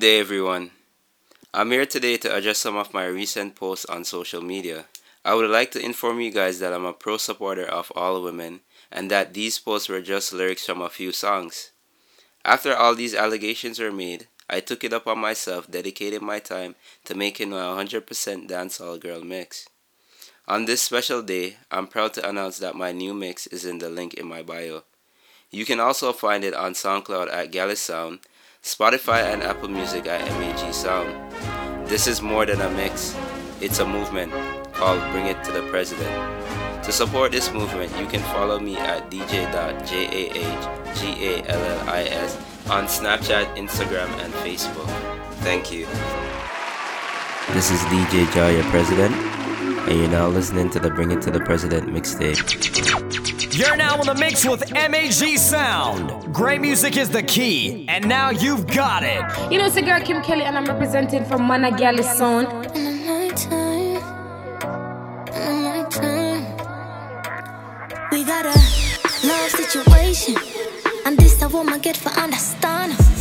Good day, everyone. I'm here today to address some of my recent posts on social media. I would like to inform you guys that I'm a pro supporter of all women and that these posts were just lyrics from a few songs. After all these allegations were made, I took it upon myself, dedicated my time to making a 100% dancehall girl mix. On this special day, I'm proud to announce that my new mix is in the link in my bio. You can also find it on SoundCloud at Gallus Sound, Spotify and Apple Music at MAG Sound. This is more than a mix, it's a movement called Bring It to the President. To support this movement, you can follow me at dj.jahgallis on Snapchat, Instagram, and Facebook. Thank you. This is DJ Jaya President, and you're now listening to the Bring It to the President mixtape. You're now in the mix with MAG Sound. Great music is the key, and now you've got it. You know, it's a girl Kim Kelly, and I'm representing from Mana Galley Sound. We got a love situation, and this a woman get for understand.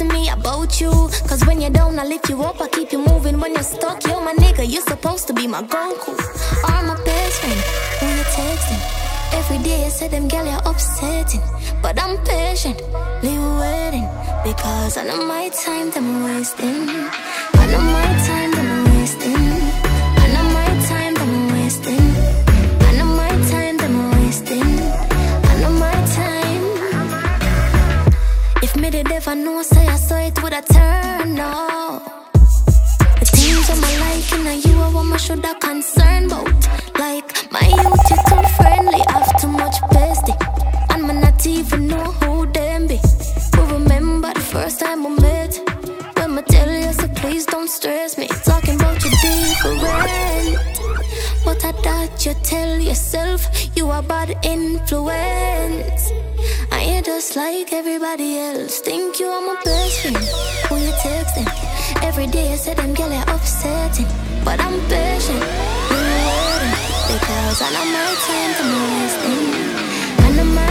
To me about you. Cause when you're down, I lift you up, I keep you moving. When you're stuck, you're my nigga, you're supposed to be my Goku or my best friend. When you're texting, every day I say them girl you're upsetting, but I'm patient, leave waiting. Because I know my time that I'm wasting. I know my time that I'm wasting. If know I say I saw it would I turn no. The things my liking and you are what my shoulda concerned about. Like my youth, you too friendly, I have too much bestie, and me not even know who them be. But remember the first time we met When I tell you, so please don't stress me You tell yourself You are bad influence. I you just like everybody else. Think you are my best friend. When you texting Every day I say them girl you're upsetting. But I'm patient. Been waiting Because I know my time to wasting I know my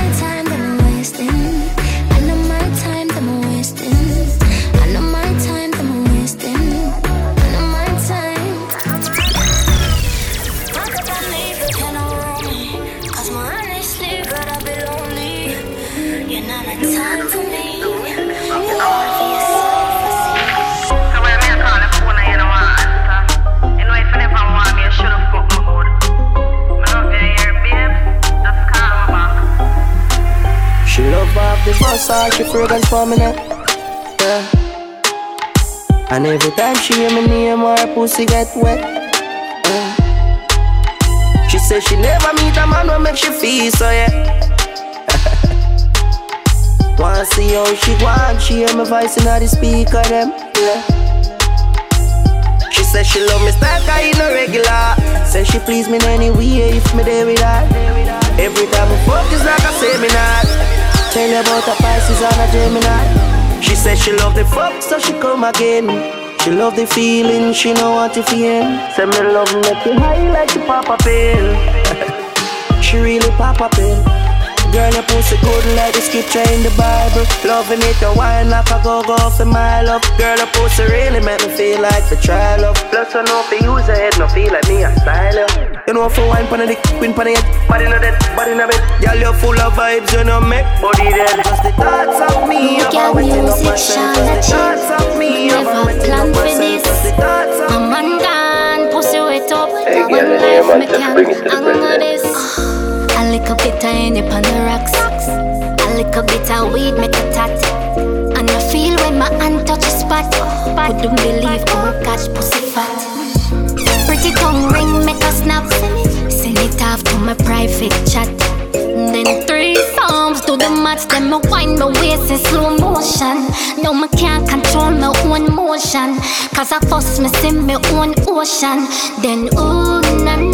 the she fragrance for me now. Yeah. And every time she hear me name, her pussy get wet. Yeah. She say she never meet a man who make she feel so yeah. Wanna see how she want, she hear my voice in the speaker them. Yeah. She say she love me style, cause you no regular. Say she please me in any way if me there with her. Every time we fuck is like a seminar. Tell her about a Pisces and a Gemini. She said she love the fuck, so she come again. She love the feeling, she know what to feel. Say me love make you high like the pop a pill. she really pop a pill. Girl, your pussy good like the scripture in the Bible. Loving it, the wine like a go go for my love. Girl, your pussy really make me feel like the try love. Plus, I know for use your head, no feel like me a style. yeah. You know for wine pan the queen pan it, body no dead, body no bed. Girl, you're full of vibes, you know make body dead. Just the thoughts of me, Make I'm your wetting up music myself. shine Just the thoughts of me, I'm Never wetting planned up for this. Just the thoughts of A man gone, pussy wet up. Hey, One girl, life yeah, man, me just can bring it to the anger president. this. A little bit of any on the rocks. A little bit of weed make a tat. And I feel when my hand touch a spot. Couldn't believe how catch pussy fat. Pretty tongue ring make a snap. Send it off to my private chat. Then three psalms do the maths, then me wind my waist in slow motion. Now me can't control my own motion. Cause I fuss me see my own ocean. Then ooh na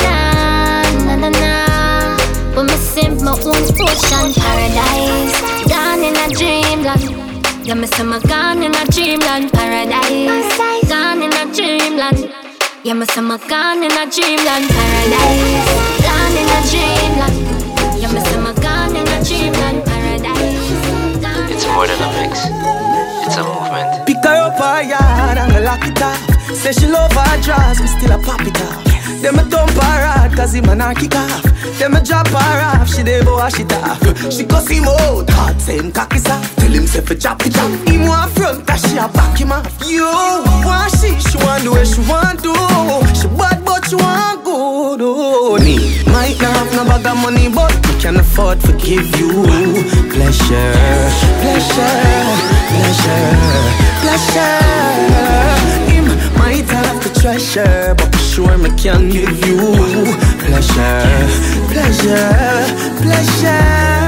na. When me see my own ocean paradise, gone in a dreamland. Yeah, me see my gone in a dreamland paradise, gone in a dreamland. Yeah, me say my gone in a dreamland paradise. Gone in a dreamland. Yeah, me say my gone in a dreamland paradise. It's more than a mix. It's a movement. Pick her up ah, her yard and I lock it off. Say she love her dress, me still a pop it off. Them a dump her hard cause him a knock kick off. Them a drop her off, she dey wash it off. She cuss him out, hard saying cock is off. Tell him say for chop it off. Him want front, that she a back him off. You want she, she want do what she want do. She bad but she want good. Oh, me might not have no bag of money but we can afford to give you pleasure, pleasure, pleasure, pleasure. Him might have the treasure, but for sure me can give you pleasure, pleasure, pleasure.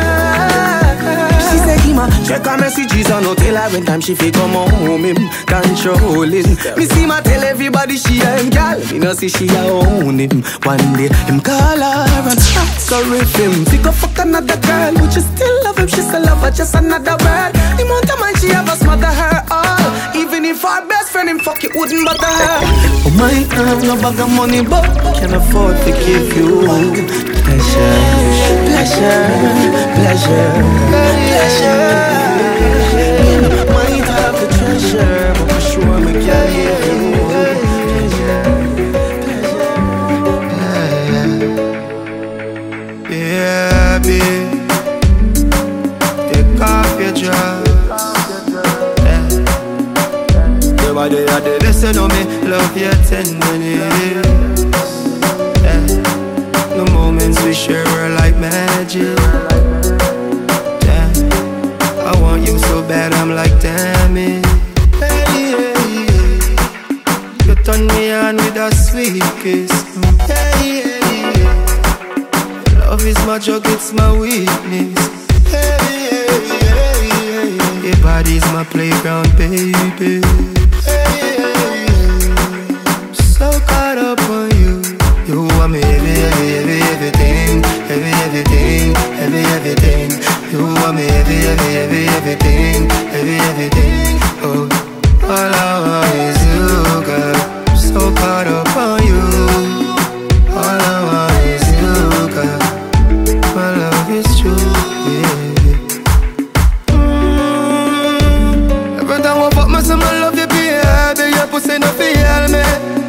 She say him a check her messages and no tell her when time she fi come home. Him controlling. Me see ma tell everybody she a him gal. Me no see she a own him. One day him call her and ask her if him fi go fuck another girl. Would you still love him? She still love her, just another word. The amount of man she a smother her all. Even if her best friend him fuck it wouldn't bother her. Oh my have no bag of money but can afford to give you pleasure, pleasure, pleasure, pleasure. You might have the treasure, but for sure you Yeah. Take off your dress. Yeah. Your body are the best, you me. Love your tenderness. Yeah. The moments we share magic. Yeah. I want you so bad, I'm like, damn it. Hey, hey, hey. You turn me on with a sweet kiss. Hey, hey, hey. Love is my drug, it's my weakness. Hey, hey, hey, hey. Your body's my playground, baby. Hey, hey, hey. So caught up every, everything. You want me every, every, every, everything. Every, everything. Oh, all I want is you, girl. So caught up on you. All I want is you, girl. My love is true, yeah. Mm. Every time I fuck myself, I love you, baby. Your pussy no feel me.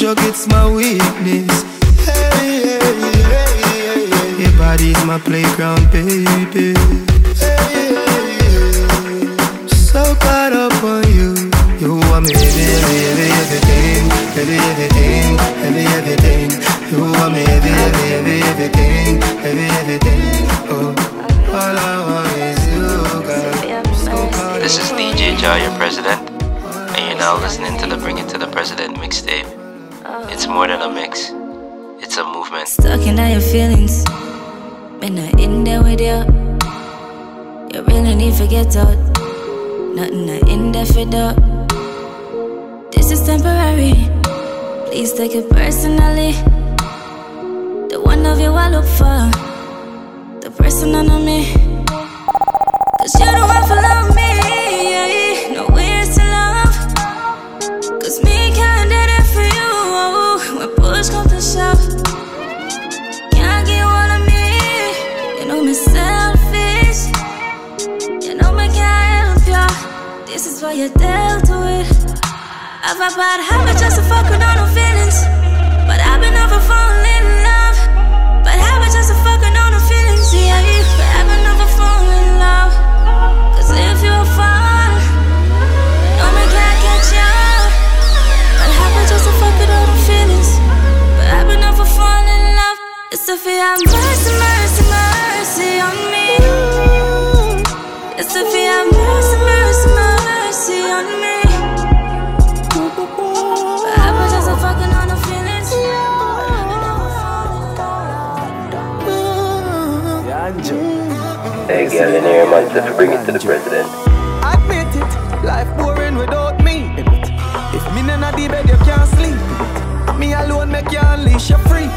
It's my weakness. Yeah, yeah, yeah, yeah, yeah. Your body's my playground, baby. Yeah, yeah, yeah. So caught up on you. You want me every, every, every, everything, every, everything, every, everything. You want me every, every, every, everything, every, everything. Oh, all I want is you, girl. This is DJ your president, and you're now listening to the Bring It to the President mixtape. It's more than a mix, it's a movement. Stuck in all your feelings. When I in there with you, you really need to get out. Nothing I in there for do. This is temporary. Please take it personally. The one of you I look for, the person under me. Cause you don't have to love me. This is why you dealt with. I've a bad habit just to fuck with no feelings. But I've been never falling in love. Bad habit just to fuck with no feelings. Yeah, but I've been never falling in love. Cause if you fall, no me can't catch ya. Bad habit just to fuck with no feelings. But I've been never falling in love. It's you have mercy, mercy, mercy on me. It's you have mercy, mercy, mercy on me. Hey, get in here, man, just bring it to the president. Admit it, life boring without me. If me none of the bed, you can't sleep. Me alone make you unleash your freak.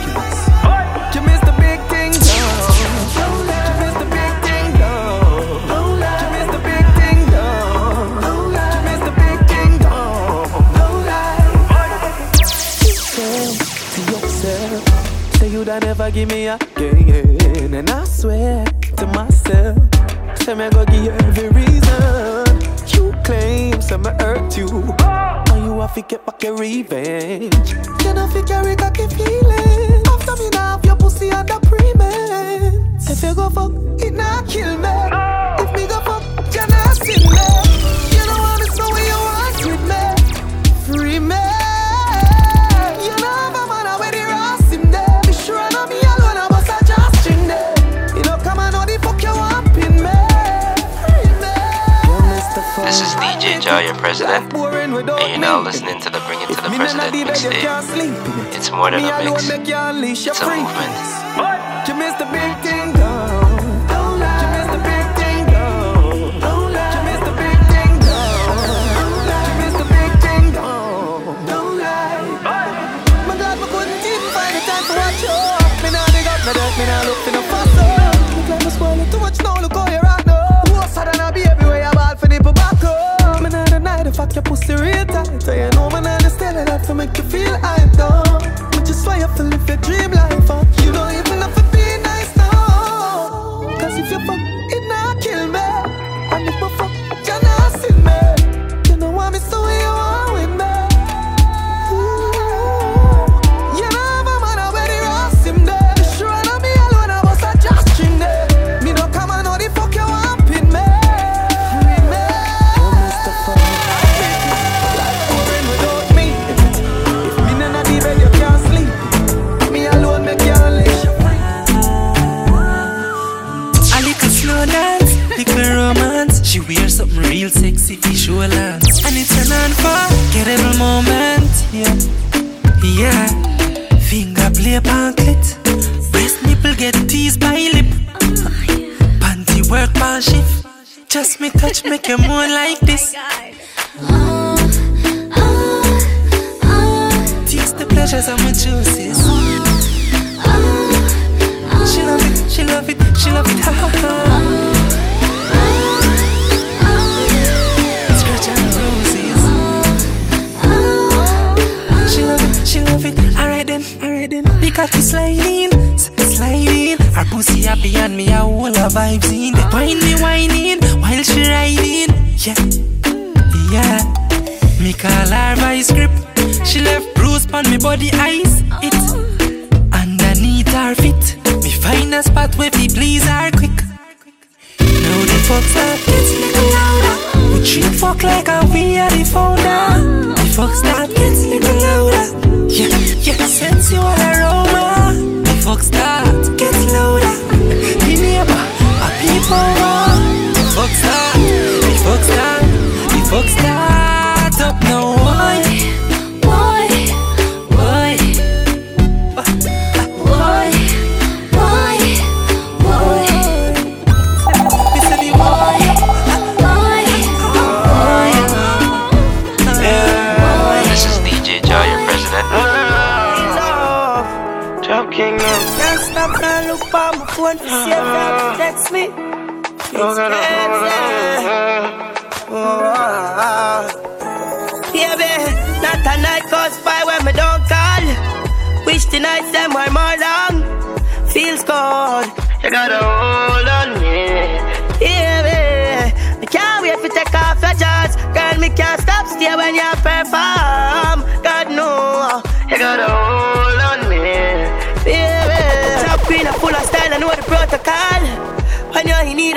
Jah never give me again. And I swear to myself, say me go give you every reason. You claim say me hurt you, and you have to get back your revenge. You know fi carry cocky feeling. After me now, have your pussy under premen. If you go fuck, it not kill me. Joe, your president, and you're now listening to the Bring It to the President mixtape. It's more than a mix, it's a movement. history tight. I know when I'm I have to make you feel high.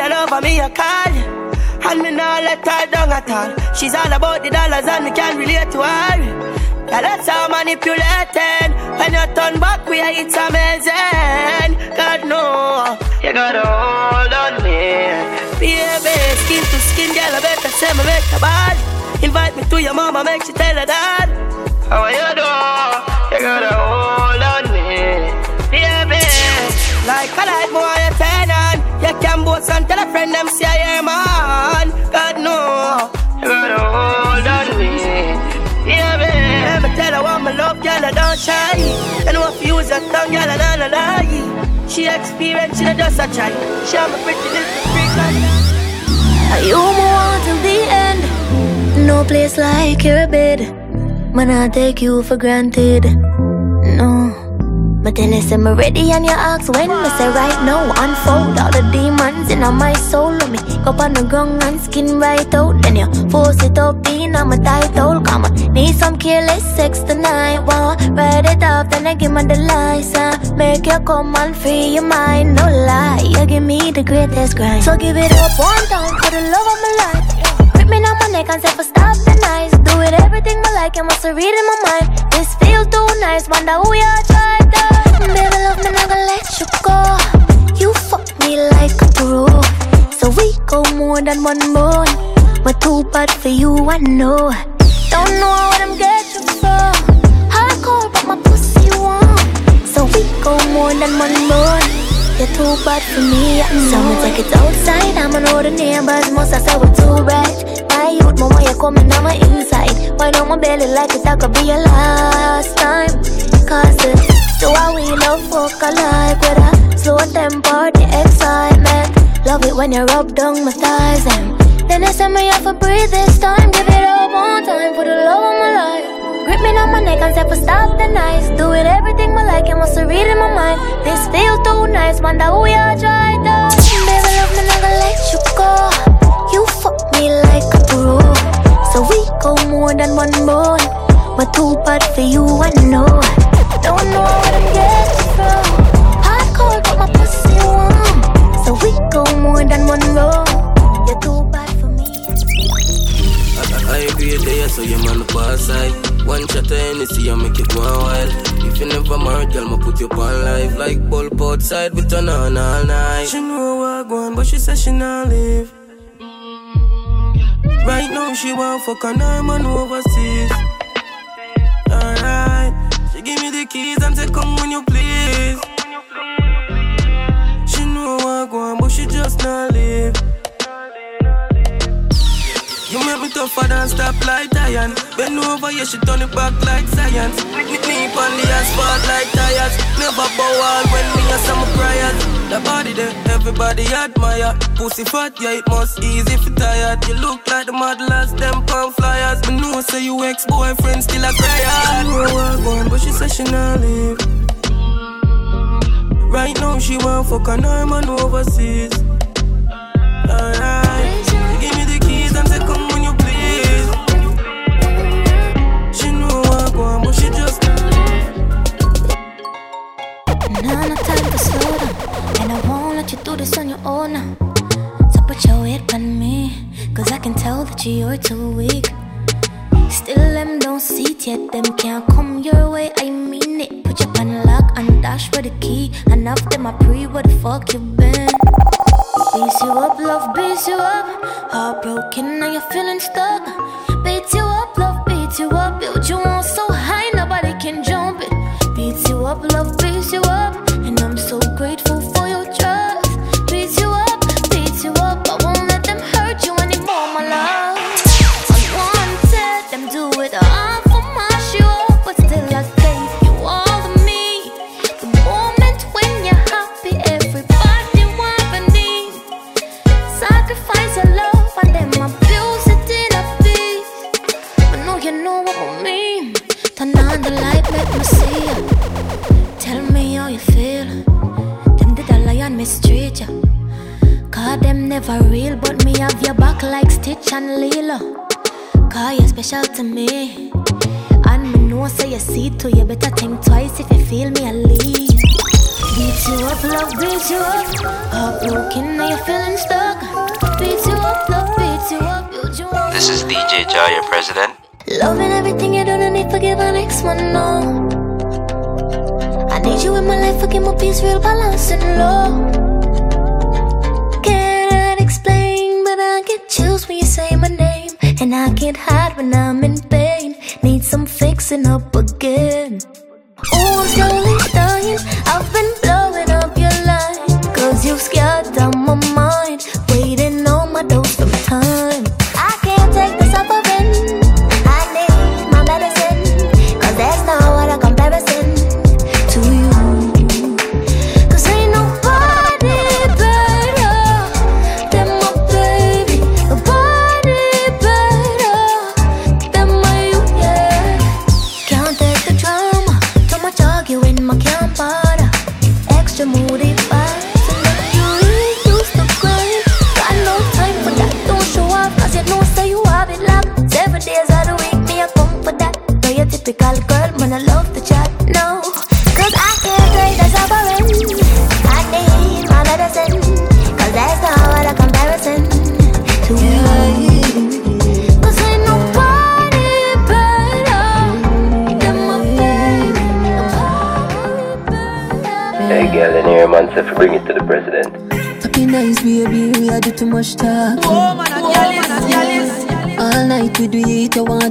Girl over me a call. And me not let her down at all. She's all about the dollars and me can't relate to her. Yeah, that's how manipulating. When you turn back we are, it's amazing. God know You gotta hold on me. Baby, skin to skin, girl, I better say me make a bad. Invite me to your mama, make she tell her dad How are you doing? You gotta hold on me. Baby, like and boast and tell a friend them say I am man. God no, gotta hold on me. Yeah, me tell her what my love, girl, I don't shy. If you use your tongue, girl, I don't lie. She experienced, she just a try. She am a pretty little freak like that. You on till the end. No place like your bed. Man, I take you for granted. No. But then I say me ready and you ask when Me say right now unfold all the demons in my soul. Let me go on the ground and skin right out. Then you force it up in on my title Come on, need some careless sex tonight. Wow, write it off then I give me the license Make you come and free your mind. No lie, you give me the greatest grind. So give it up one time for the love of my life. Grip me on my neck and say for stop the nice. Do it everything I like, I must read in my mind This feel too nice, wonder who you tried to Baby love me, never let you go. You fuck me like a pro. So we go more than one more We're too bad for you, I know. Don't know what I'm get you from Hardcore, but my pussy warm. So we go more than one more You're too bad for me, I know Someone take it outside, I'ma know the neighbors Must have said we're too bright My youth, mama, you're coming on my inside. Why don't my belly like it, that could be your last time? Cause the do how we love fuck alike with a slow tempo, the excitement. Love it when you rub down my thighs and then I send me off a breathe this time. Give it up one time for the love of my life. Grip me on my neck and say for stop the nights. Do it everything I like, and must read in my mind. This feel too nice, wonder who you try to. Baby, love me, never let you go. You fuck me like a pro, so we go more than one more. But too bad for you, I know. Don't know where from. Hardcore, but my pussy warm. So we go more than one. You're too bad for me. I, I agree there, so you man pass side. One shot I make it one wild. If you never married, girl, ma put you on life. Like bulb outside, we turn on all night. She know I want, but she says she not leave. Right now, she want fuck on her man overseas. Alright, give me the keys and say, come when you please. She know I want, but she just not leave. You make me tougher than stop like iron. Bend over, yeah, she turn it back like science. Me on the asphalt like tires. Never bow out when me a some prayers. The body there, everybody admire. Pussy fat, yeah, it must easy you tired. You look like the modelers, them palm flyers. But no, say you ex-boyfriend still a cry. I know what going, but she say she not leave. Right now she want fuck on her man overseas. Alright, give me the keys and say come when you please. She know what going, but she just And I won't let you do this on your own. So put your weight on me. Cause I can tell that you're too weak. Still, them don't see it yet. Them can't come your way. I mean it. Put your pan lock and dash for the key. Enough them I pre. Where the fuck you been? Beats you up, love beats you up. Heartbroken, now you're feeling stuck. Beats you up, love beats you up. Build you on so high, nobody can jump it. Beats you up, love back like Stitch and Lilo. Cause you're special to me. And me know so you see too. You better think twice if you feel me a leave. Beat you up, love, beat you up. Heartbroken, now you're feeling stuck. Beat you up, love, beat you up. Build you up. This is DJ your president. Loving everything you do, no need forgive an ex one, no. I need you in my life, forgive my peace, real balance and low. Chills when you say my name. And I can't hide when I'm in pain. Need some fixing up again. Oh, I'm slowly dying. I've been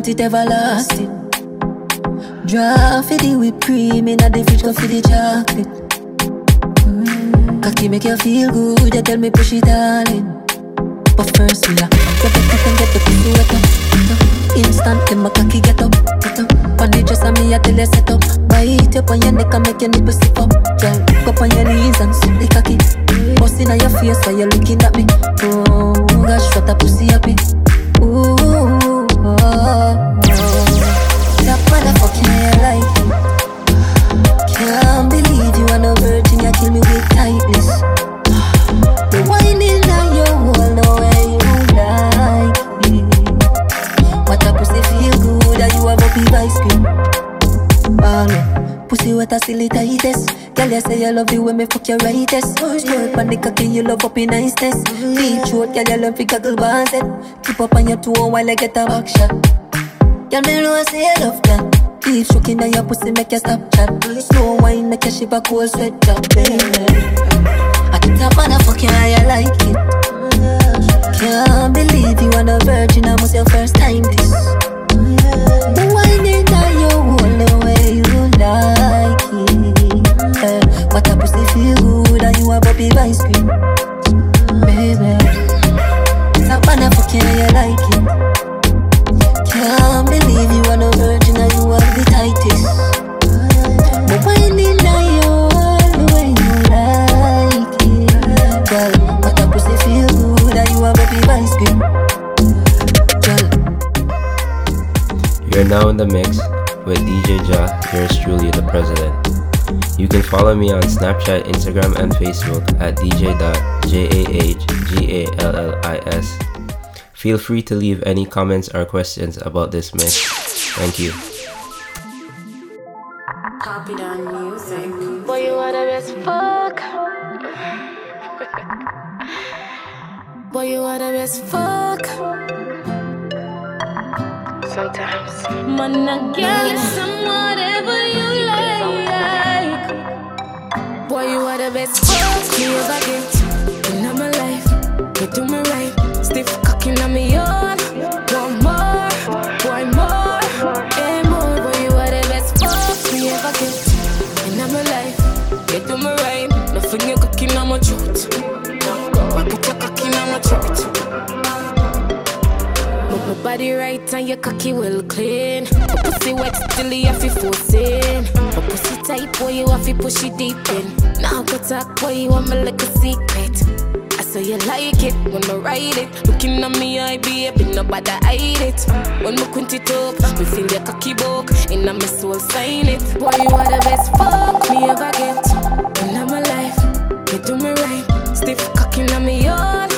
it, it everlasting. Draw for the whipped cream in the fridge, go for the chocolate. Cocky make you feel good, you tell me push it all in. But first we are get the cock and get the pussy wet up. Instant, then my cocky get up, get up. On the dress and me I tell you set up. Bite up on your neck and make your nipple stiff up. Girl, go on your knees and suck the cocky. Bust in your face while you're looking at me. Oh gosh, what a pussy happy. Ooh, me. The whining on your wall, the way you like it. What a pussy feel good, and you a big ice cream. Ball, pussy what a silly tightest. Girl, you say you love the way me fuck your rightest. Squirt on the cocky, you love up in niceness. Deep throat, girl, you love fi goggle bars it. Keep up on your toe while I get a back shot. Girl, me know I say you love that. Keep stroking on your pussy, make you stop chat. Slow wine, make you shiver cold sweat drop, baby. I think that motherfucking how you like it. Can't believe you are a virgin, I must your first time this. Whining on your wall the way you like it. Eh, What a pussy feel good, and you a bubby ice cream, baby. That motherfucking how you like it. Can't believe cream. You're now in the mix with DJ Jah, yours truly, the president. You can follow me on Snapchat, Instagram, and Facebook at dj.jahgallis. Feel free to leave any comments or questions about this mix. Thank you. Copy down music. Boy, you are the best fuck. Boy, you are the best fuck. Sometimes. Man, I get some whatever you like. Boy, you are the best fuck. You ever get in my life. You do me right. Stiff cocking on me on. Cocky my throat. But my body right and your cocky well clean. My pussy wet still you have to force in. My pussy tight boy you have to push it deep in. Now go talk boy you want me like a secret. I say you like it when I ride it. Looking at me I be up nobody hide it. When me quint it up, me feel your cocky book. In my soul sign it. Boy you are the best fuck me ever get. In my life, you do me right. Stiff cocking on me all.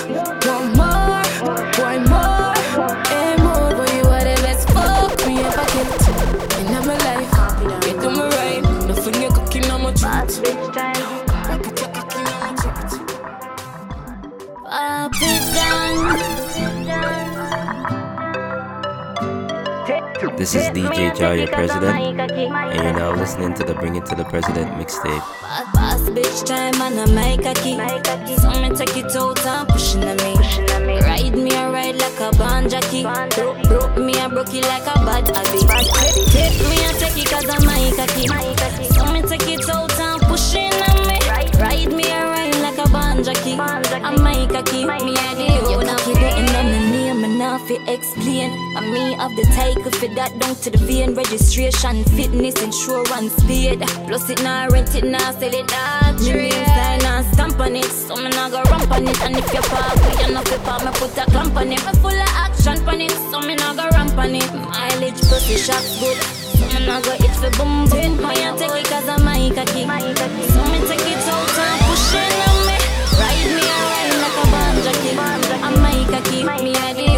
This is DJ Jah, your president, and you're now listening to the Bring It to the President mixtape. Boss bitch time and I make a key. So me take it out and pushing on me. Ride me a ride like a band jockey. Broke, broke me a broke it like a bad habit. Take me a take it cause I'm my cocky. So me take it out and pushing on me. Ride me a ride like a band jockey. I'm my cocky. Me a the owner. Getting on the name and fi explain. I'm me of the title for that down to the vein. Registration, fitness, insurance, paid. Plus it now rent it now sell it now. Me name sign and stamp on it. So me now go ramp on it. And if you pop, you know fi pop, me put a clamp on it. Me full of action on it. So me now go ramp on it. Mileage the shots good. So me now go itch for boom boom. Me a take it cause I'm my cocky. So me take it out and push it on me. Ride me a ride like a band jockey. I'm my cocky. Me a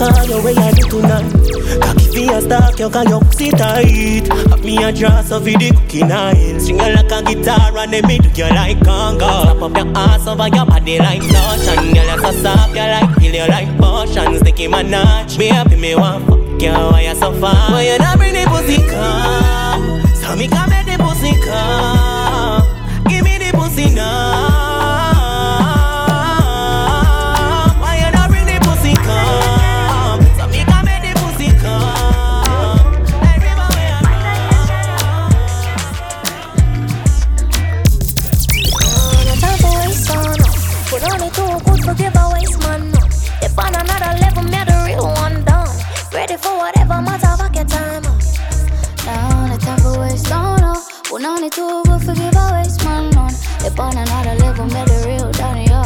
call you where you do tonight. Cocky a stalk you cause you sit tight Have me a draw so for the cooking oil String you like a guitar and then me do you like conga. Slap up your ass over your body like lotion Girl you so soft you like feel you like potion Sticky my notch Me happy me want fuck you. Why you so far? Why you not bring the pussy come? So me come make the pussy come. Give me the pussy now too good for give away man on. If on another level, made it real down here.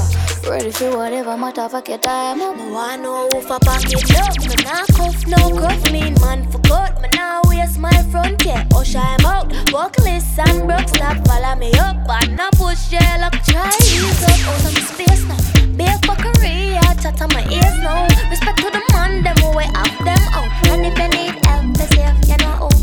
Ready for whatever matter fuck your time up. Me want know who for pocket up. Me nah cuff no gruff mean man for cut. Me nah waste my front yeah. Oh I'm out. Vocalist and broke stop follow me up. And I push yeah like Chinese up. Out of space now. Big fuckery, I chat on my ears now. Respect to the man, them way up them out. And if you need help, say you know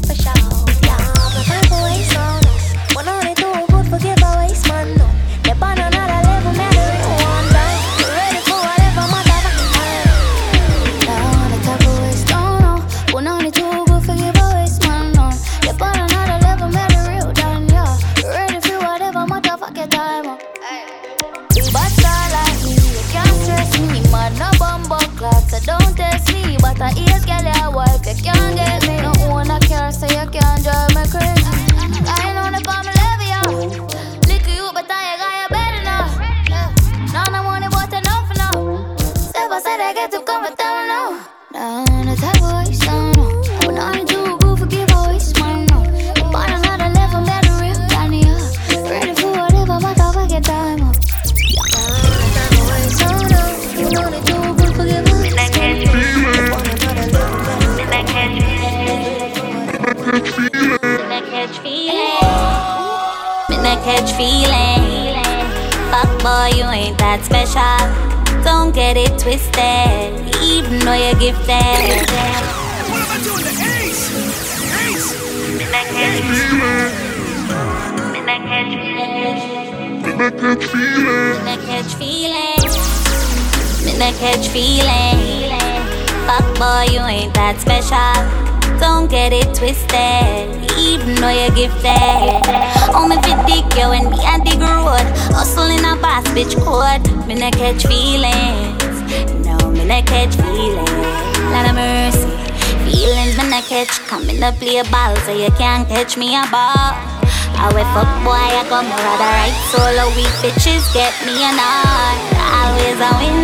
get me an art. Always a win.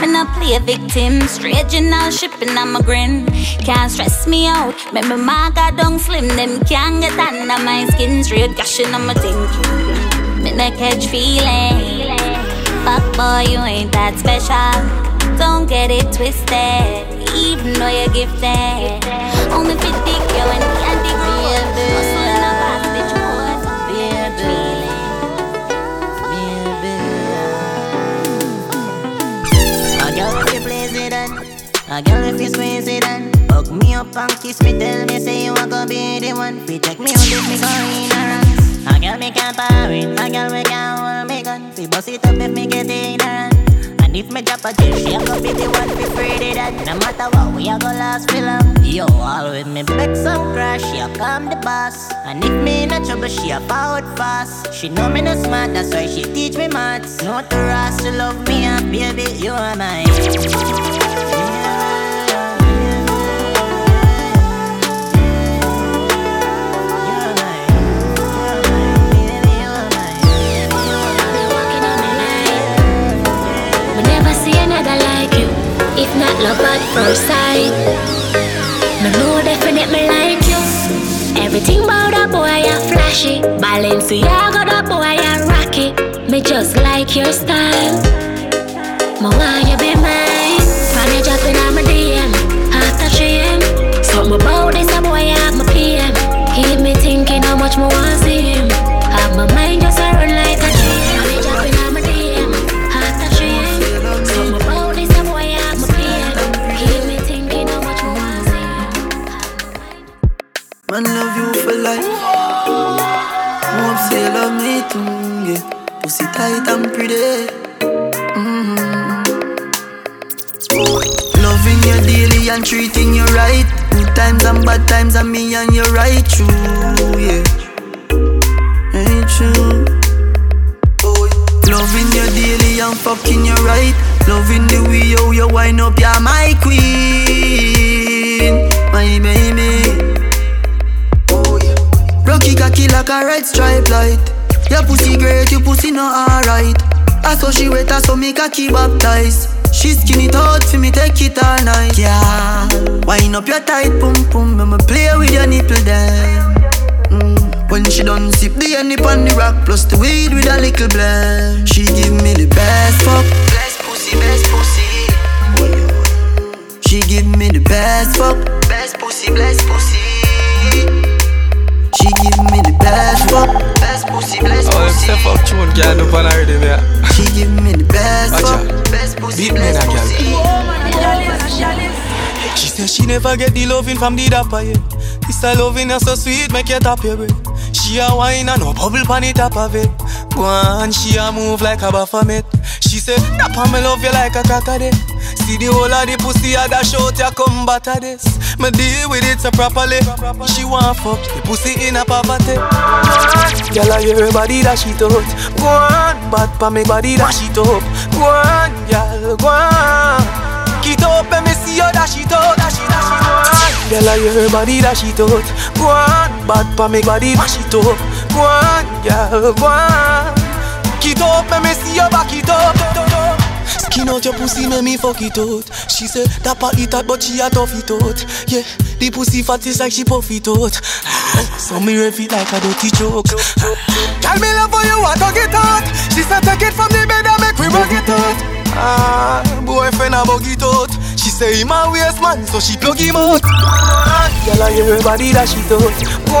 Me no play a victim, straight now shipping on my grin. Can't stress me out, make me mark a down slim. Them can't get under my skin, straight gushing on my thinking. Me no catch feeling. Fuck boy, you ain't that special. Don't get it twisted, even though you're gifted. Only fit dick you and A girl if you squeeze it and Hug me up and kiss me Tell me say you want to be the one. Fi check me out if me go ignorance A girl me can't parry A girl me can't hold me gun. Fi bust it up if me get ignorant and if me drop a gem, she a go be the one fi pretty that No matter what, we a go last for long. Yo, with me back some crash, she a calm the boss. And if me in a trouble, she a forward fast. She know me no smart, that's why she teach me maths. No to ras, she love me and baby, you are mine. Me never see like you. If not love at first sight. Me know definitely like you. Everything about that boy are flashy. Balenciaga that boy are rocky. Me just like your style. Mà why you be mine. Find you dropping on my DM. After 3 a.m. Something about this a boy have my PM. Keep me thinking how much more I see him. Have my mind just a run like Man, love you for life. Hope say love me too, yeah. Pussy tight and pretty. Mmm. Loving you daily and treating you right. Good times and bad times, and me and you right true, yeah. Ain't true. Loving you daily and fucking you right. Loving the way how you wind up, you're my queen, my baby. Rocky cocky like a red stripe light. Your pussy great, your pussy not alright. I saw she wet, I saw me cocky baptized. She skin it out for me, take it all night. Yeah, wind up your tight pum pum, I'ma play with your nipple then. Mm. When she done sip the honey on the rock, plus the weed with a little blend. She give me the best fuck, best pussy, best pussy. She give me the best fuck, best pussy, best pussy. She give me the best fuck, best pussy, best Oh, pussy. step up tune, girl, do pan already, yeah. She give me the best out. best pussy, Beat me best girl. pussy. She say she never get the loving from the dapper yet. This a loving is so sweet, make you tap your breath. She a wine and no bubble pan the top of it. Go on, she a move like a baphomet. She say, Dapper me love you like a crocodile. See the whole of the pussy a dash out, ya come batter this. Me deal with it so properly. She want fuck the pussy in a poverty. Girl, I hear her body that she touch. Go on, bad pa me body that she top. Go on, girl, go on. Get up, let me see you dash it out, dash it, dash it out. Girl, I hear her body that she touch. Go on, bad pa me body dash it up. Go on, girl, go on. Get up, let me see you back it up. Skin out your pussy, make me fuck it out. She said that part it out, but she a tough it out. Yeah, the pussy fat is like she puff it out. So me rev it like a dirty joke. Tell me love for you, I don't get out. She said take it from the bed and make we bug it out. Ah, boyfriend a bug it out. She say him a waste man, so she plug him out. Girl, I hear her body that she touch. Go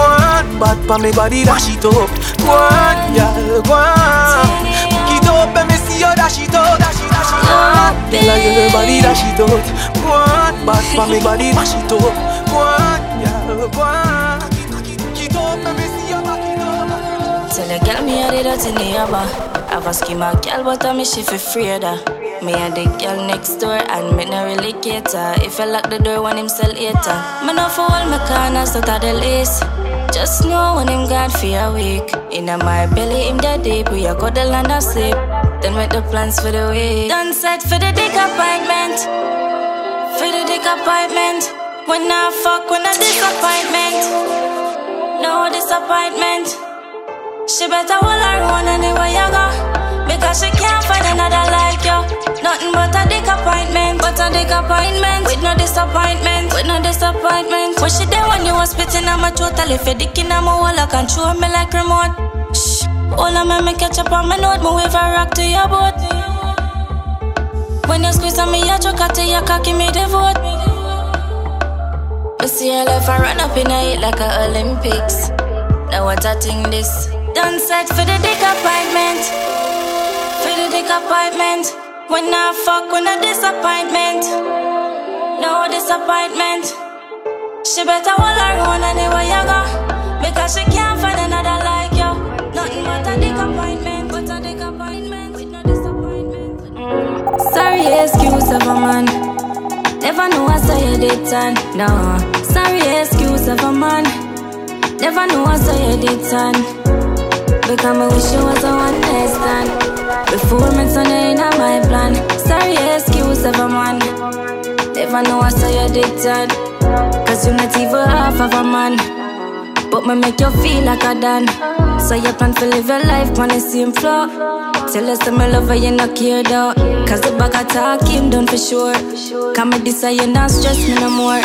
bad pa me body that she top. Go on, girl, go on. Get up, let me see you dash it out, dash it, dash it out. Girl, I hear her body that she touch. Go bad pa me body that she top. Go on, girl, go. Tell a girl me a the dirty neighbor. Have a scheme a girl, but I me she fi afraid. Me and the girl next door and me no really cater. If I lock the door when him sell later, me no for all my corners out of the list. Just know when him gone for a week. Inna my belly, him dead deep. We a cuddle and a sleep. Then make the plans for the week. Done set for the dick appointment. For the dick appointment. When I fuck, when I disappointment. No disappointment. She better hold her own anywhere you go. Because she can't find another like you. Nothing but a dick appointment. But a dick appointment. With no disappointment. With no disappointment. When she there when you was spitting on my throat. I left a dick in my wall. I control me like remote. Shh. All of me, me catch up on my note. Me wave a rock to your boat. When you squeeze on me, you choke out to your cocky, me devote. Me see her left and run up in a hit like a Olympics. Now what I think this Done set for the dick appointment. For the dick appointment. When I fuck, when I disappointment. No disappointment. She better hold her own anywhere you go. Because she can't find another like you Nothing but a dick appointment But a dick appointment With no disappointment. Sorry, excuse of a man. Never know I saw you did turn. No. Sorry, excuse of a man. Never know I saw you did turn Because I wish you was a one night stand Before me you in my plan. Sorry excuse of a man Never know I saw you turn Cause you're not even half of a man. But me make you feel like a done. So you plan to live your life on the same floor. Tell us that me love her, you not care though Cause the back attack him done for sure. Come me this you not stress me no more.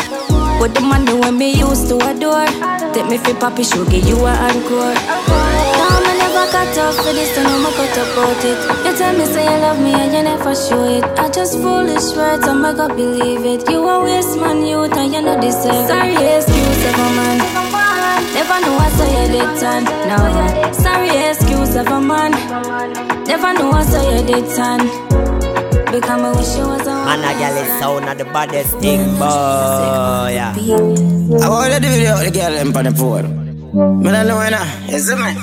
What the man do when me used to adore? Take me for show give you a encore never cut off for this, so no more cut about it. You tell me say you love me and you never show it. I just foolish words, I'm not gonna believe it. You a waste man youth and you know deserve it. Sorry excuse of a man. Never know I saw you did turn No, sorry excuse of a man. Never know I saw you did turn Because I wish you was a Man, a girl is sound of the baddest thing, boy. Yeah. I wanna do the, the girl in on the phone. Me don't know now, is it man?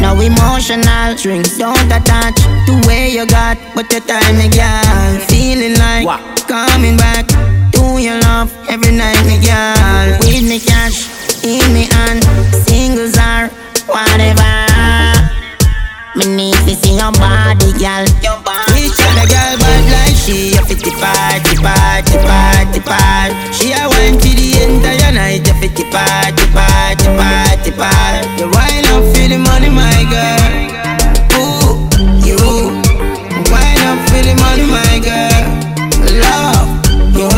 Now emotional, drinks don't attach The way you got, but the time me girl Feeling like what? coming back to your love every night me girl With me cash, in me hand Singles are whatever Me need to see your body girl. Your body. Each other girl bad like she A 50 party, party, party, party She a wine to the entire night A 50 party, party, party, party You wine up for the money my girl. Ooh, you. Wine up for the money my girl. Love, you.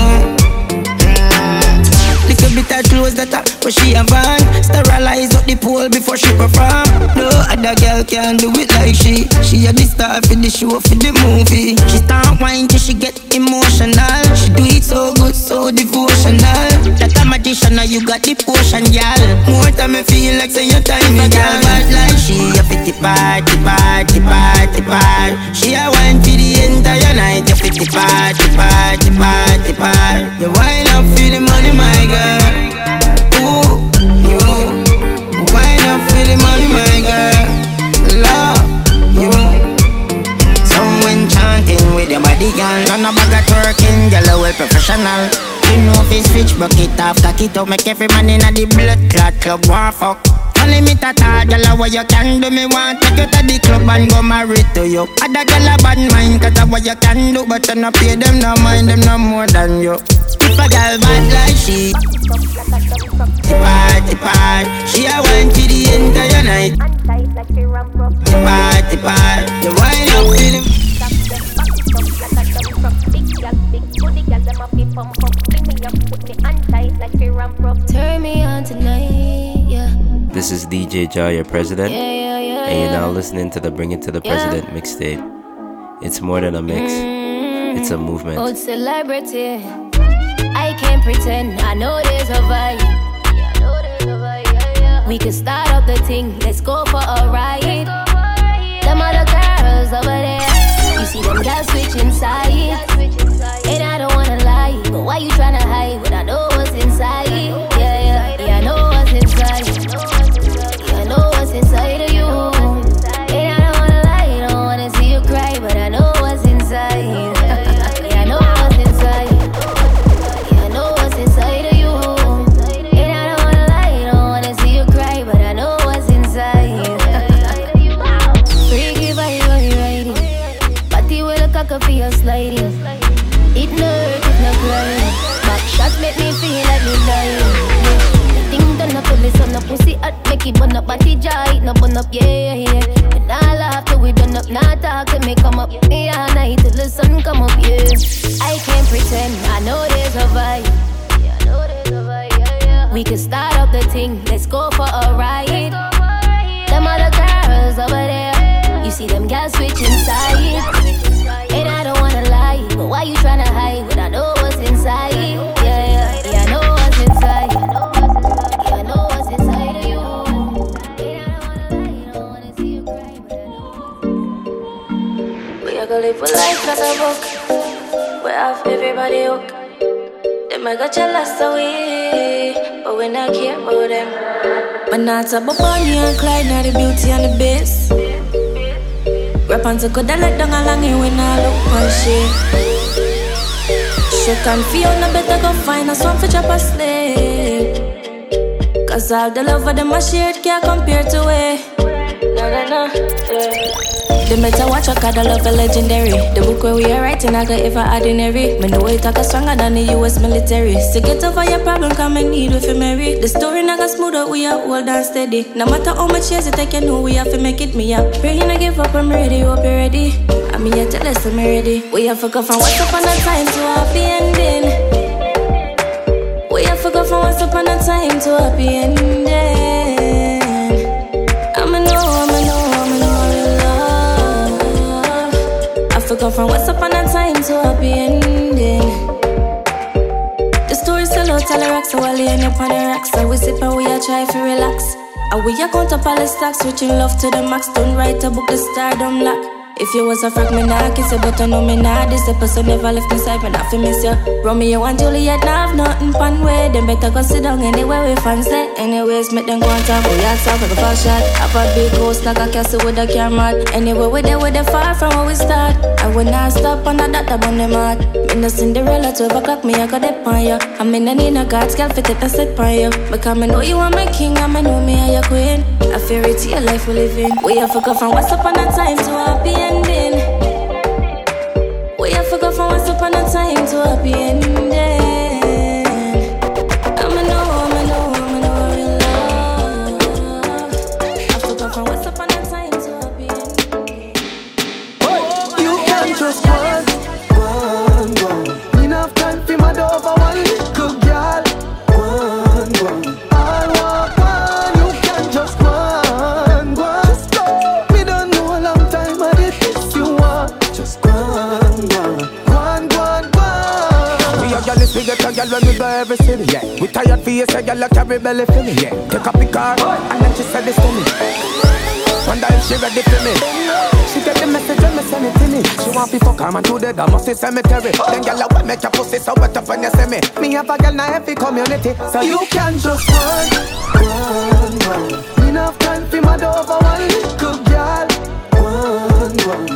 Mm. Little bit of clothes that I, but she a van Sterilize up the pole before she perform. No other girl can do it like she. She a the star for the show, for the movie. She start wine till she get emotional. She do it so good, so devotional. That a magician, now you got the potion, girl More time I feel like say your time, me girl Bad like she a the party, party, party, party. She a wine for the entire night. Fit the party, party, party, party. You wine up for the money, my girl body, girl. None of bag of twerking, girl, a well professional. You know if it's switch, bucket off, cock it up, make every man in the blood clot club want fuck. Only me tata, girl, what you can do, me want take you to the club and go marry to you. Other girl a bad mind, cause of what you can do, but you no pay them no mind, them no more than you. If a girl bad like she, party, party, she a wine to the entire night. Party, party, you wine up for the This is DJ Jah, your president, Yeah, yeah, yeah, and you're now listening to the Bring It to the Yeah. President mixtape. It's more than a mix, mm-hmm. it's a movement. Old celebrity. I can't pretend. I know there's a vibe. We can start up the thing. Let's go for a ride. Them other girls over there. You see them girls switching sides. And I don't wanna lie. But why you tryna hide burn up, yeah, yeah, yeah. And I laugh till we done up, not talk till me come up, yeah, night till the sun come up, yeah. I can't pretend, I know there's a vibe. Yeah, I know there's a vibe, yeah, yeah. We can start up the thing, let's go for a ride. Them other girls over there, you see them girls switching sides. A a book. We have everybody hooked. Them I got jealous we, but we not care about them. But not about Bonnie and Clyde, not the beauty and the bass. Rap to good, I let down along here when I look on shit. Can feel no better go find us one for drop a slave. Cause all the love of them I shared can't compare to it. No, no, no, yeah. Them better watch out, cause the love a legendary. The book where we are writing, I got ever ordinary. Me know it talk a stronger than the US military. So get over your problem, come and need with marry. The story not got smoother, we are hold and steady. No matter how much years it take, you know we have to make it me up. Pray you not give up, I'm ready, hope you're ready. I mean, you tell us I'm ready. We have to go from once upon a time to happy ending. We have to go from once upon a time to happy ending. I forgot from once upon a time to happy ending. The story sell out, tell the rocks, so I lay up on the rocks. So we sip and we a try to relax. And we a count up all the stacks, switching love to the max. Don't write a book, the stardom lock. If you was a frack, me nah kiss you, but I know me nah this. The person never left me side, but I feel miss you. Romeo and Juliet nah have nothing fun way. Them better go sit down anywhere we fancy. Anyways, make them go and talk. We talk like a fast shot. Have a big house like a castle with a camera. Anywhere we there, we there far from where we start. I will not stop on that that on the mat. Me no Cinderella, 12 o'clock, me I got dip on you. I'm in a Nina God's girl, fit it and sit on you. Because me know you are my king, and me know me are your queen. A fairy tale life we live in. We have to go from what's up on a time to happy ending. We have to from what's up on a time to happy ending. Get a gyal when we go every city, yeah. We tired for you, say gyal a carry belly for me, yeah. Take up the car, and then she said this to me. Wonder if she ready for me. She get the message when me send it to me. She want me fuck her man to the damn must cemetery. Then gyal a wet make your pussy so wet up when you see me. Me have a gyal na every community, so You can just run, run, run. Enough time for my over one little girl. Run, run.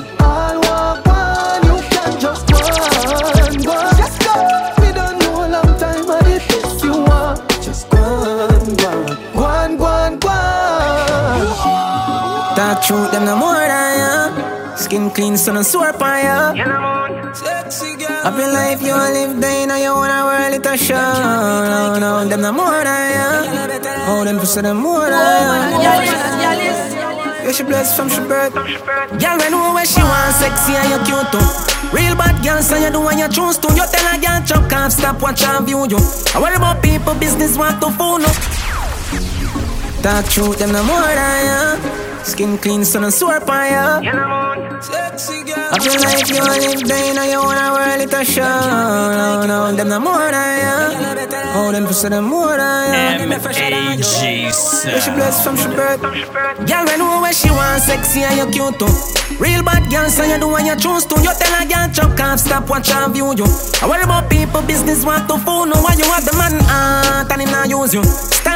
Talk truth, them no more than ya. Skin clean, so no sore on ya. Happy life you a live, day now you wanna world it a show. No, no, them no more than ya. Oh, them pussy them more than ya. Yeah, she blessed from she birth. Girl, we know where she want, sexy and you cute too. Real bad girl, so you do what you choose to. You tell a girl, chuck off, stop watch and view you. I worry about people, business want to phone up. Talk truth, them no more than ya. Skin clean, so no sore on ya. I feel like you live day, now you wanna world it a show. No, no, them no more than ya. Oh, them pussy them more than ya. M.A.G. Yeah, she blessed from she birth. Girl, we know where she want, sexy and you cute too. Real bad girl, so you do what you choose to. You tell a girl, chuck off, stop watch and view you. I worry about people, business want to phone. No, why you have the man heart and him not use you.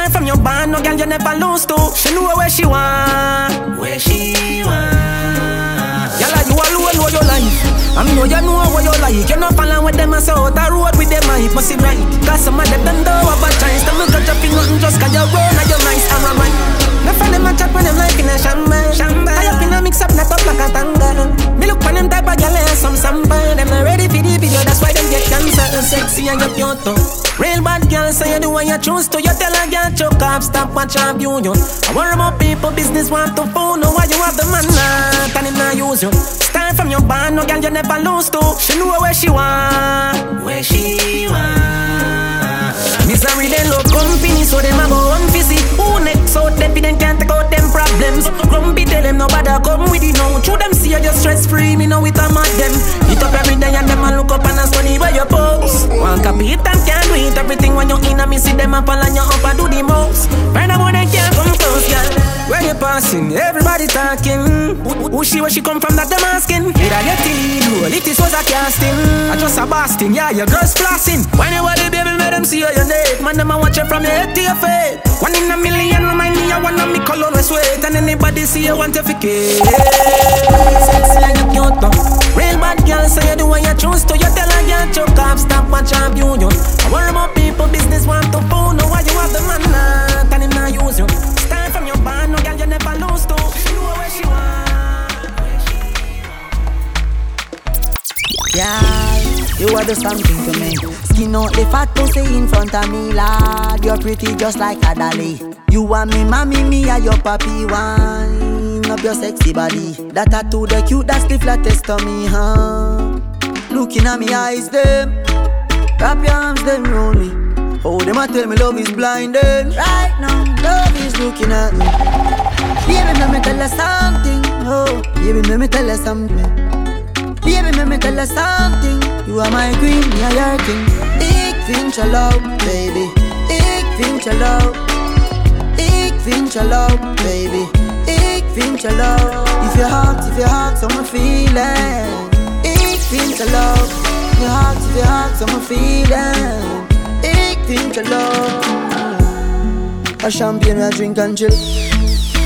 Start from your band, no girl you never lose to. She know where she want, where she want. Girl, you alone know your life. I know you know what you like. You not follow with them and say out the road with them. I must see right. Cause some of them don't have a chance. Them look at you nothing just cause you run and you nice. I'm right. No friend them a chat when them like in a shamba. Shamba. I up in a mix up, not up like a tanga. Me look on them type of gyal and some samba. Them not ready for the video, that's why them get cancer. Sexy and you cute too. Real bad girl, say you do what you choose to. You tell a girl choke off, stop watch and view you. I worry about people, business want to phone. No, why you have the man not and him not use you. Start from your band, no girl you never lose to. She know where she want, where she want. Misery they love company, so them a go on fizzy. Who next out them, then can't take out them problems. Grumpy tell them nobody come with it now. True them see you just stress free, me know it a mad them. Hit up every day and them a look up and a study where you post. One copy it and can't do it. Everything when you in a me see them up and you up and do the most. Find out they can't come close, girl. When you passing, everybody talking. Who, she where she come from that them asking? Did I get it? Well, it is was a casting. I just a Boston, yeah, your girls flossing. When you want the baby, make them see how you. Man, them a watch you from your head to your feet. One in a million remind me of one of me color we sweat. And anybody see you want to forget. Sexy and you cute lad. You're pretty just like a dolly. You want me, mommy, me, are your papi wine up your sexy body. That tattoo, the cute, that's the flattest to me, huh? Looking at me eyes, them. Wrap your arms, them round me. Oh, them a tell me love is blinding. Right now, love is looking at me. Baby, let me tell you something. Oh, baby, let me tell you something. Baby, let me tell you something. You are my queen, me are your king. Vind je leuk, baby. Ik vind je leuk. Ik vind je leuk, baby. Ik vind your love. If your heart, if your heart, so me feeling. Ik vind your love. Your heart, if your heart, so me feeling. Ik vind your love. A champagne I drink and chill.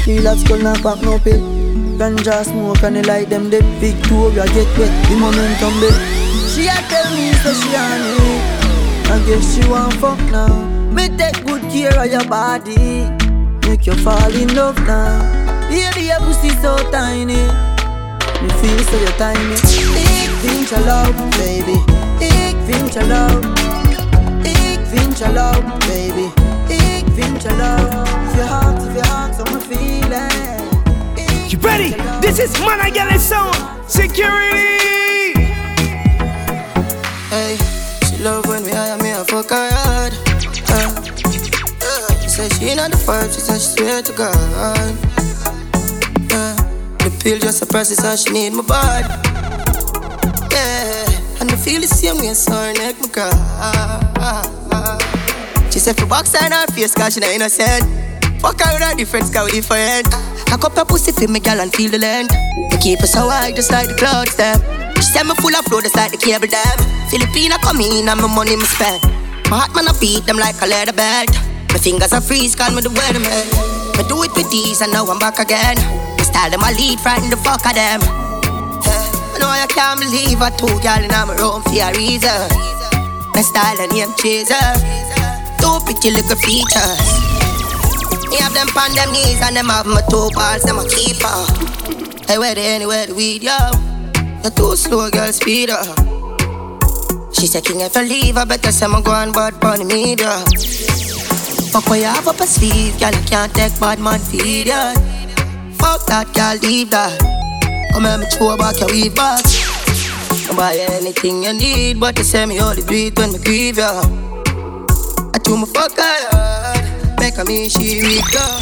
Feel that skull not pop no pill. Ganja smoke and the light them dead. Victoria get wet, the momentum build. She a tell me so she on it. I guess she want fuck now. Me take good care of your body. Make you fall in love now. Baby, your pussy so tiny. Me feel so you tiny. Ik vind je love, baby. Ik vind je love. Ik vind je love, baby. Ik vind je love. If your heart, if your heart, so me feeling. You ready? This is Mana Galley Sound Security. Hey, love when we hire me, I fuck her hard. Uh, uh, she said she not the vibe, she said she swear to God. Uh, the pill just process, how she need my body. Yeah, and I feel the same way, so her neck my cry. She said for box her in her face, cause she not innocent. Fuck her with her difference, cause we different. I cup her pussy for me, girl, and feel the land. We keep her so high, just like the clouds, them. She said me full of flow, just like the cable dam. Filipina come in and my money me spend. My heart man I beat them like a leather belt. My fingers are freeze, call me the weatherman. I do it with these and now I'm back again. My style them I lead, frighten the fuck of them. Yeah, I know I can't believe I two girl in my room for a reason. My style and name chaser. Two pretty little features. Me have them on them knees and them have my two balls, them a keeper. Hey, where they anywhere the weed, yo? You're too slow, girl, speed up. She said, King, if I leave, I better say I'm going bad bunny media. Fuck what you have up a sleeve, girl, you can't take bad man feed ya. Fuck that, girl, leave that. Come here, me throw back your weave back. Don't buy anything you need, but you say me only do it when me grieve ya. I do my fuck her hard, make her me she weak up.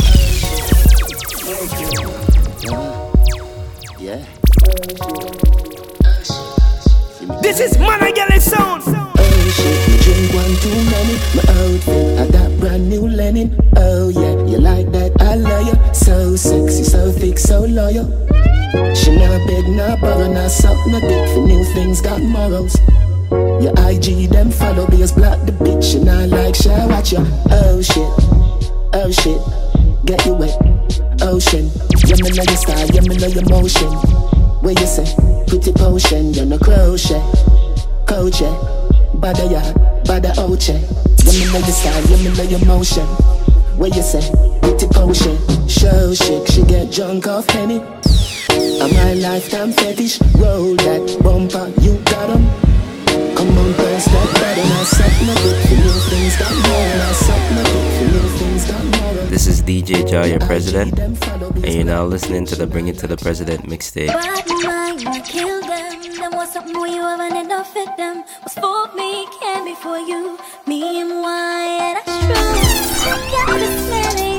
Yeah. This is Mana Galley Sound. Oh shit, drink one too many. My outfit, I got brand new linen. Oh yeah, you like that? I love you. So sexy, so thick, so loyal. She never beg, not borrow, not suck, no dick for new things, got morals. Your IG, them follow, be as black the bitch, and I like share watch you. Oh shit, oh shit, get you wet. Ocean, yeah, me know your style, yeah, me know your motion. Where you say, pretty potion, you're no crochet. Yeah, bada ya, bada oche. Yeah, me know your style, yeah, me know your motion. Where you say, pretty potion, show shake, she get drunk off penny. I'm my lifetime fetish, roll that bumper, you got 'em. Come on, press that button, I suck my dick for new things got. I suck my dick for new things got more. This is DJ Jah, your president, and you're now listening to the Bring It to the President mixtape. Them. For me, can't be for you. Me and why, got this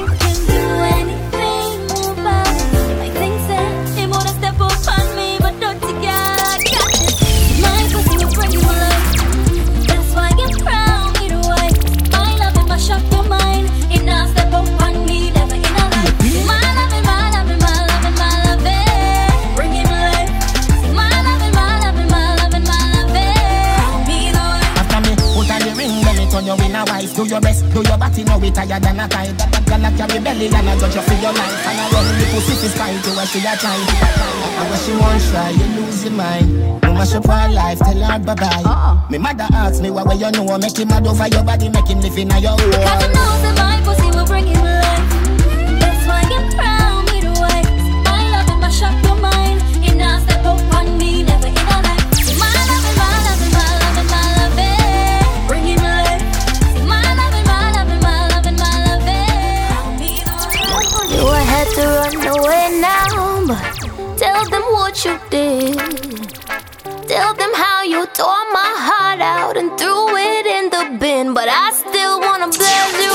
Do your best, do your body, now we tired than a kite. That that girl a carry belly and I judge you for your life. And I run the pussy fi spite to where she a try. And when she want try, you lose your mind. No mash up her life, tell her bye bye. Oh. Me mother ask me why where you know, make him mad over your body, make him live in your world Cause I world. know that my pussy will bring him alive. Now, but tell them what you did. Tell them how you tore my heart out and threw it in the bin. But I still wanna bless you,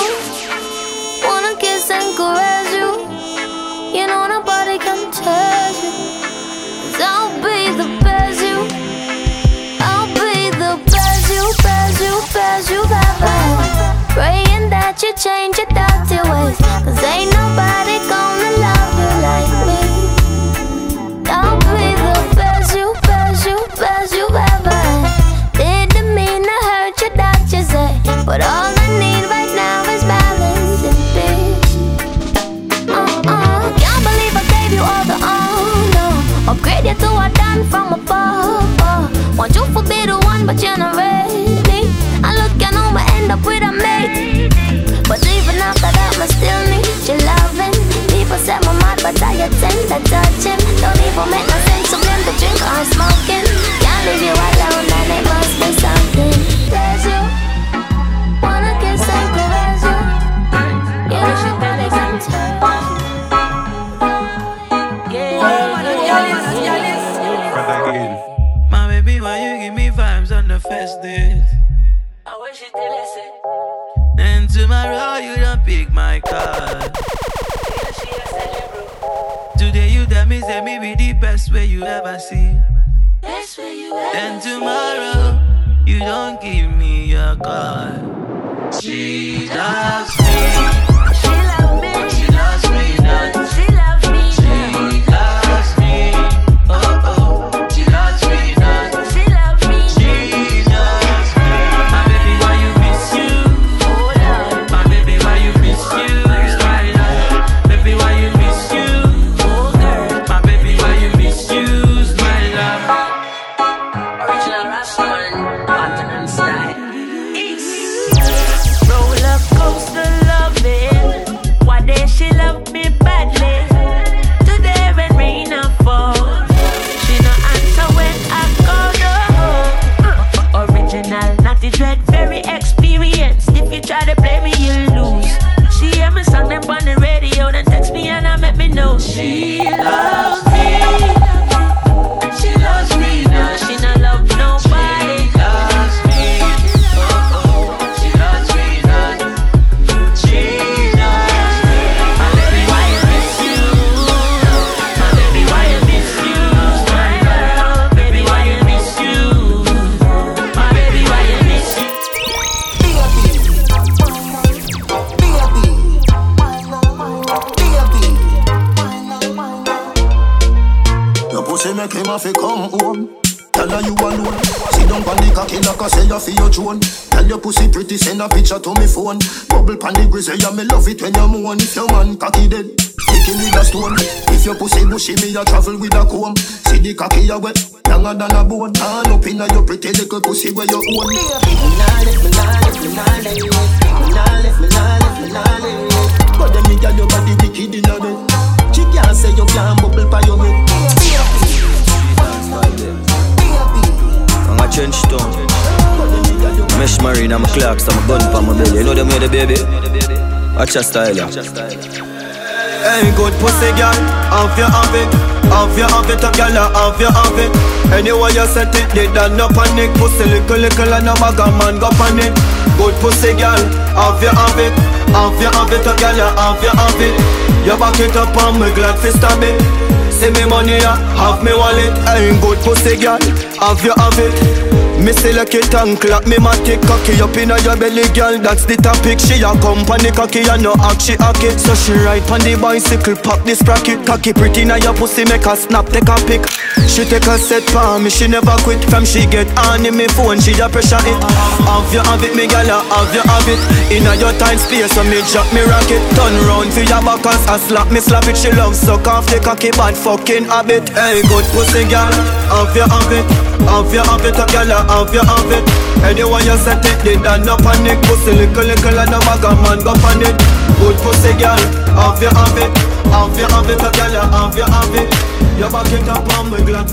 bushy, me a travel with a comb. See the cocky you wet, younger than a bone. Hand up inna your pretty little pussy where you own. Me nah let, me nah let, me nah let, me nah let, me nah let, me nah let. But then me got your body wicked inna bed. She can't say you can't bubble by your head. I'm a trench town. Mesh marine, I'm a clocks, I'm a gun for my belly. You know them way the baby? Watch your style, yeah. Hey, good pussy girl, have you have it, have you have it, a girl, have you have it. Anyway you set it, they done no panic. Pussy little little and a bag a man go panic. Good pussy girl, have you have it, have you have it, a girl, have you have it. You back it up and me glad fi stab it. See me money, have me wallet. Hey, good pussy girl, have you have it. Me select it and clap me matic cocky up inna your belly, girl. That's the topic. She a company cocky and no act she hack it. So she ride on the bicycle, pop this bracket, cocky pretty now your pussy make her snap, take a pic. She take a set for me, she never quit. From she get on in me phone, she a pressure it. Have you have it, me gal, have you have it? Inna your time space, so me drop me rocket. Turn round for your back I slap me slap it. She love suck off the cocky bad fucking habit. Hey, good pussy gal, have you have it? Have you have it, a gal, have you have it? Anyone you set it, they done no panic. Pussy little little and a bag a man go on it. Good pussy gal, have you have it? Have you have it, a gal, have you have it? You back we glad.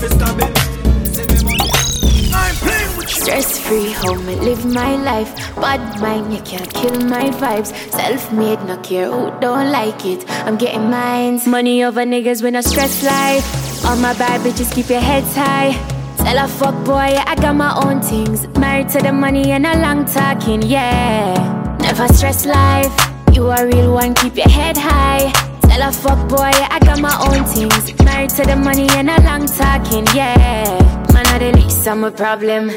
Stress free, how me live my life. Bad mind, you can't kill my vibes. Self made, no care who don't like it. I'm getting mines. Money over niggas with no stress life. All my bad bitches, keep your heads high. Tell a fuck boy, I got my own things. Married to the money and a long talking, yeah. Never stress life. You a real one, keep your head high. Tell a fuck boy, I got my own things. Married to the money and a long talking, yeah. Man, I the least, I'm a problem.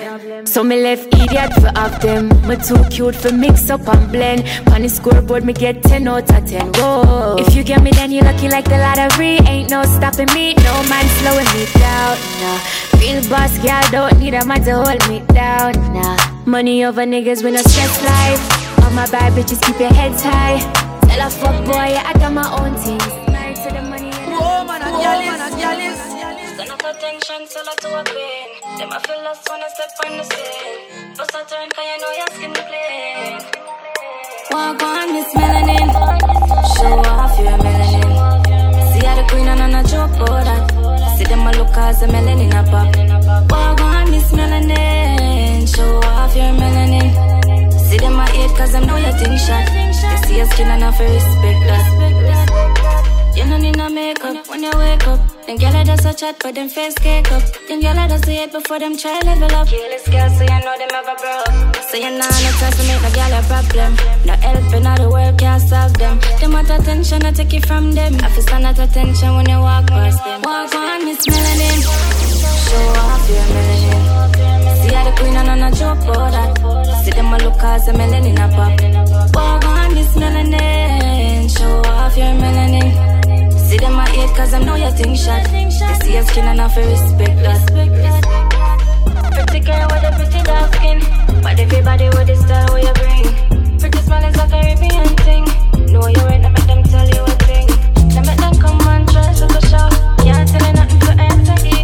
So me left idiot for of them. Me too cute for mix up and blend. On scoreboard, me get 10 out of 10. Whoa. If you get me, then you lucky like the lottery. Ain't no stopping me, no man slowing me down. Nah. Real boss, girl, don't need a man to hold me down. Nah. Money over niggas with no stress life. All my bad bitches keep your heads high. Tell a fuck boy, I got my own things. Married to the money and Whoa, man, a gyalis, a gyalis. Stand up attention, sell her to a queen. Them I feel lost when I step on the scene. Bust a turn, cause you know your skin clean. Walk on, Miss Melanin. Show off your melanin. See how the queen and I'm not joke about that. See them a look as a melanin a pop. Walk on, Miss Melanin. Show off your melanin. See them a hate cause them know your thing shot. They see your skin and I feel respect that. You don't need no makeup when you wake up. Them gyal just a chat, but them face cake up. Them gyal just see it before them try level up. Careless girl, so you know them ever broke. So you know no time to make no gyal a problem. No helping all the world can't solve them. Them want attention, I take it from them. I feel stand at attention when you walk past them. Walk on, Miss Melanin. Show off your melanin. See how the queen and on a joke about that. See them a look as a melanin a pop. Walk on, Miss Melanin. Show off your melanin. See them my hate cause I know your thing shot. They see your skin and I feel respect that. Pretty girl with a pretty dark skin. But everybody with the style where you bring. Pretty smile is a Caribbean thing. Know you now make them tell you a thing. Then make them come and try to. Can't tell you nothing to enter ego.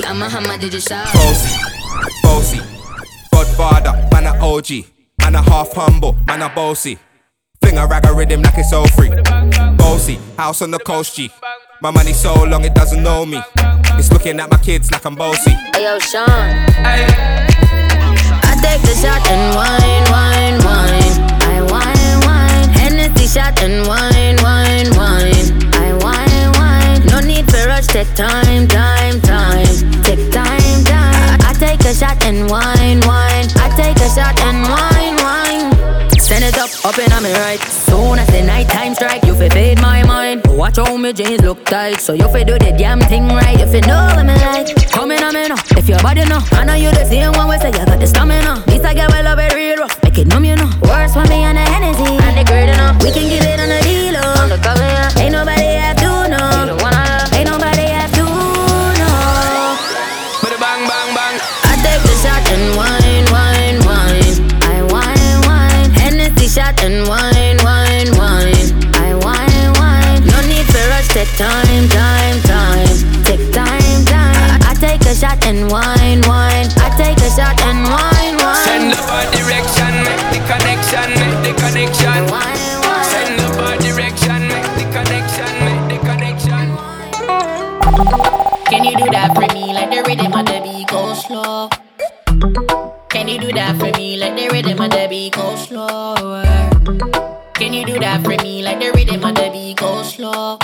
baby, I'm a hammer, did you shout? Bossy, bossy, Godfather, man a OG, man a half humble, man a bossy. Fling a rag a rhythm like it's all free. Bossy, house on the coast G. My money so long it doesn't know me. It's looking at my kids like I'm bossy. Hey yo, Sean. I take the shot and wine. Up, up in on me right. Soon as the night time strike, you fi fade my mind. Watch how me jeans look tight, so you fi do the damn thing right. If you know what me like. Come in on me now, if your body know. I know you the same one we say you got the stamina. This I get well love it real rough, make it numb you know. Worse when me on the Hennessy and the girl enough. We can give it on the deal, oh. on the cover. Yeah. Ain't nobody and wine, wine. I take a shot and wine, wine. Send wine. the bar direction, make the connection, make the connection. Send the bar direction, make the connection, make the connection. Can you do that for me like the rhythm of the beat go slow? Can you do that for me like the rhythm of the beat go slower? Can you do that for me like the rhythm of the beat go slow?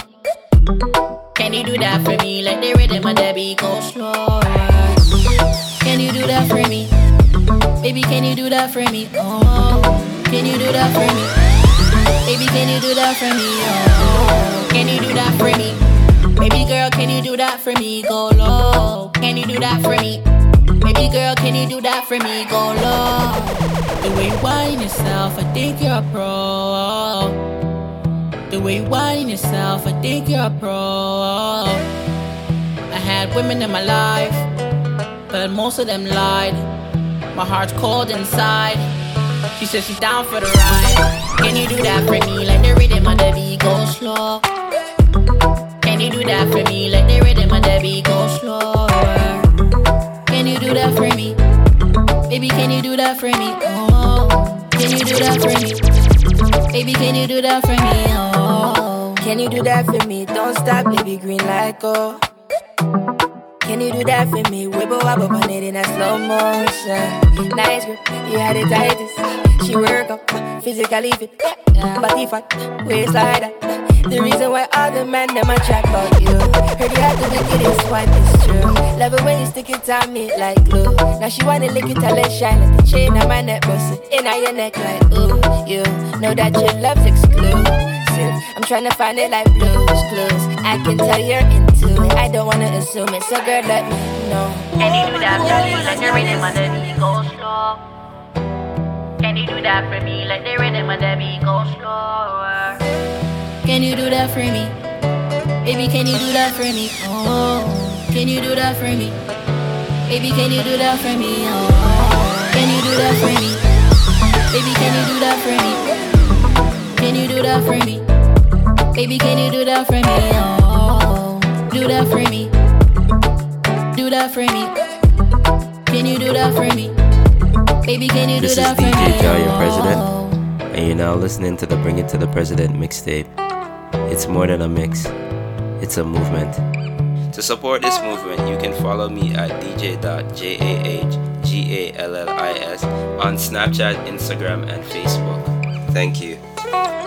Can you do that for me like the rhythm of the beat go slower? Do that for me? Baby, can you do that for me? Oh, can you do that for me? Baby, can you do that for me? Oh, can you do that for me? Baby girl, can you do that for me? Go low. Can you do that for me? Baby girl, can you do that for me? Go low. The way you whine yourself, I think you're a pro. The way you whine yourself, I think you're a pro. I had women in my life, but most of them lied. My heart's cold inside. She said she's down for the ride. Can you do that for me? Like the rhythm of the beat go slow. Can you do that for me? Like the rhythm of the beat go slower. Can you do that for me? Baby, can you do that for me? Oh, can you do that for me? Baby, can you do that for me? Oh, Can you do that for me? Don't stop, baby, green light go. Can you do that for me? Wibble wobble on it in a slow motion. Nice grip, you had it tightest. She work up, physically fit, body fat, that. The reason why all the men them a chat about you. Heard you had the wickedest one, it's true. Love it when you stick it on me like glue. Now she wanna lick it till it shine the chain on my neck, bustin' in on your neck like ooh. You know that your love's exclusive. I'm trying to find it like Blue's Clues. I can tell you're into it. I don't wanna assume it, so girl, let me know. Can you do that for me? Like the rhythm of the beat go slow. Can you do that for me? Like the rhythm of the beat go slower. Can you do that for me? Baby, can you do that for me? Oh, can you do that for me? Baby, can you do that for me? Oh, can you do that for me? Baby, can you do that for me? Can you do that for me? Baby, can you do that for me? Oh, do that for me. Do that for me. Can you do that for me? Baby, can you This do is that for me? DJ Jah, your Oh. president, and you're now listening to the Bring It to the President mixtape. It's more than a mix, it's a movement. To support this movement, you can follow me at dj.jaahgallis on Snapchat, Instagram, and Facebook. Thank you. Thank you.